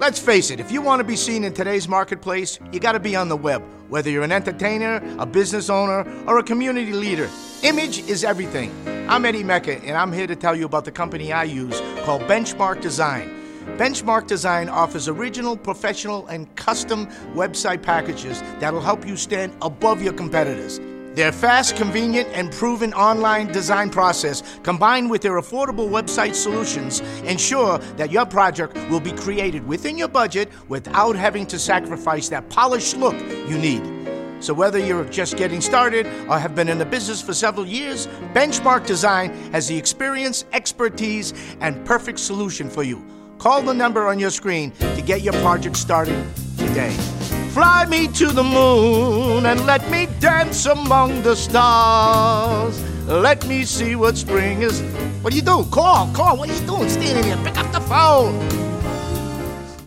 Let's face it, if you want to be seen in today's marketplace, you got to be on the web. Whether you're an entertainer, a business owner, or a community leader, image is everything. I'm Eddie Mekka, and I'm here to tell you about the company I use called Benchmark Design. Benchmark Design offers original, professional, and custom website packages that'll help you stand above your competitors. Their fast, convenient, and proven online design process, combined with their affordable website solutions, ensure that your project will be created within your budget without having to sacrifice that polished look you need. So, whether you're just getting started or have been in the business for several years, Benchmark Design has the experience, expertise, and perfect solution for you. Call the number on your screen to get your project started today. Fly me to the moon and let me dance among the stars. Let me see what spring is. What are you doing? Call, call. What are you doing? Standing there. Pick up the phone.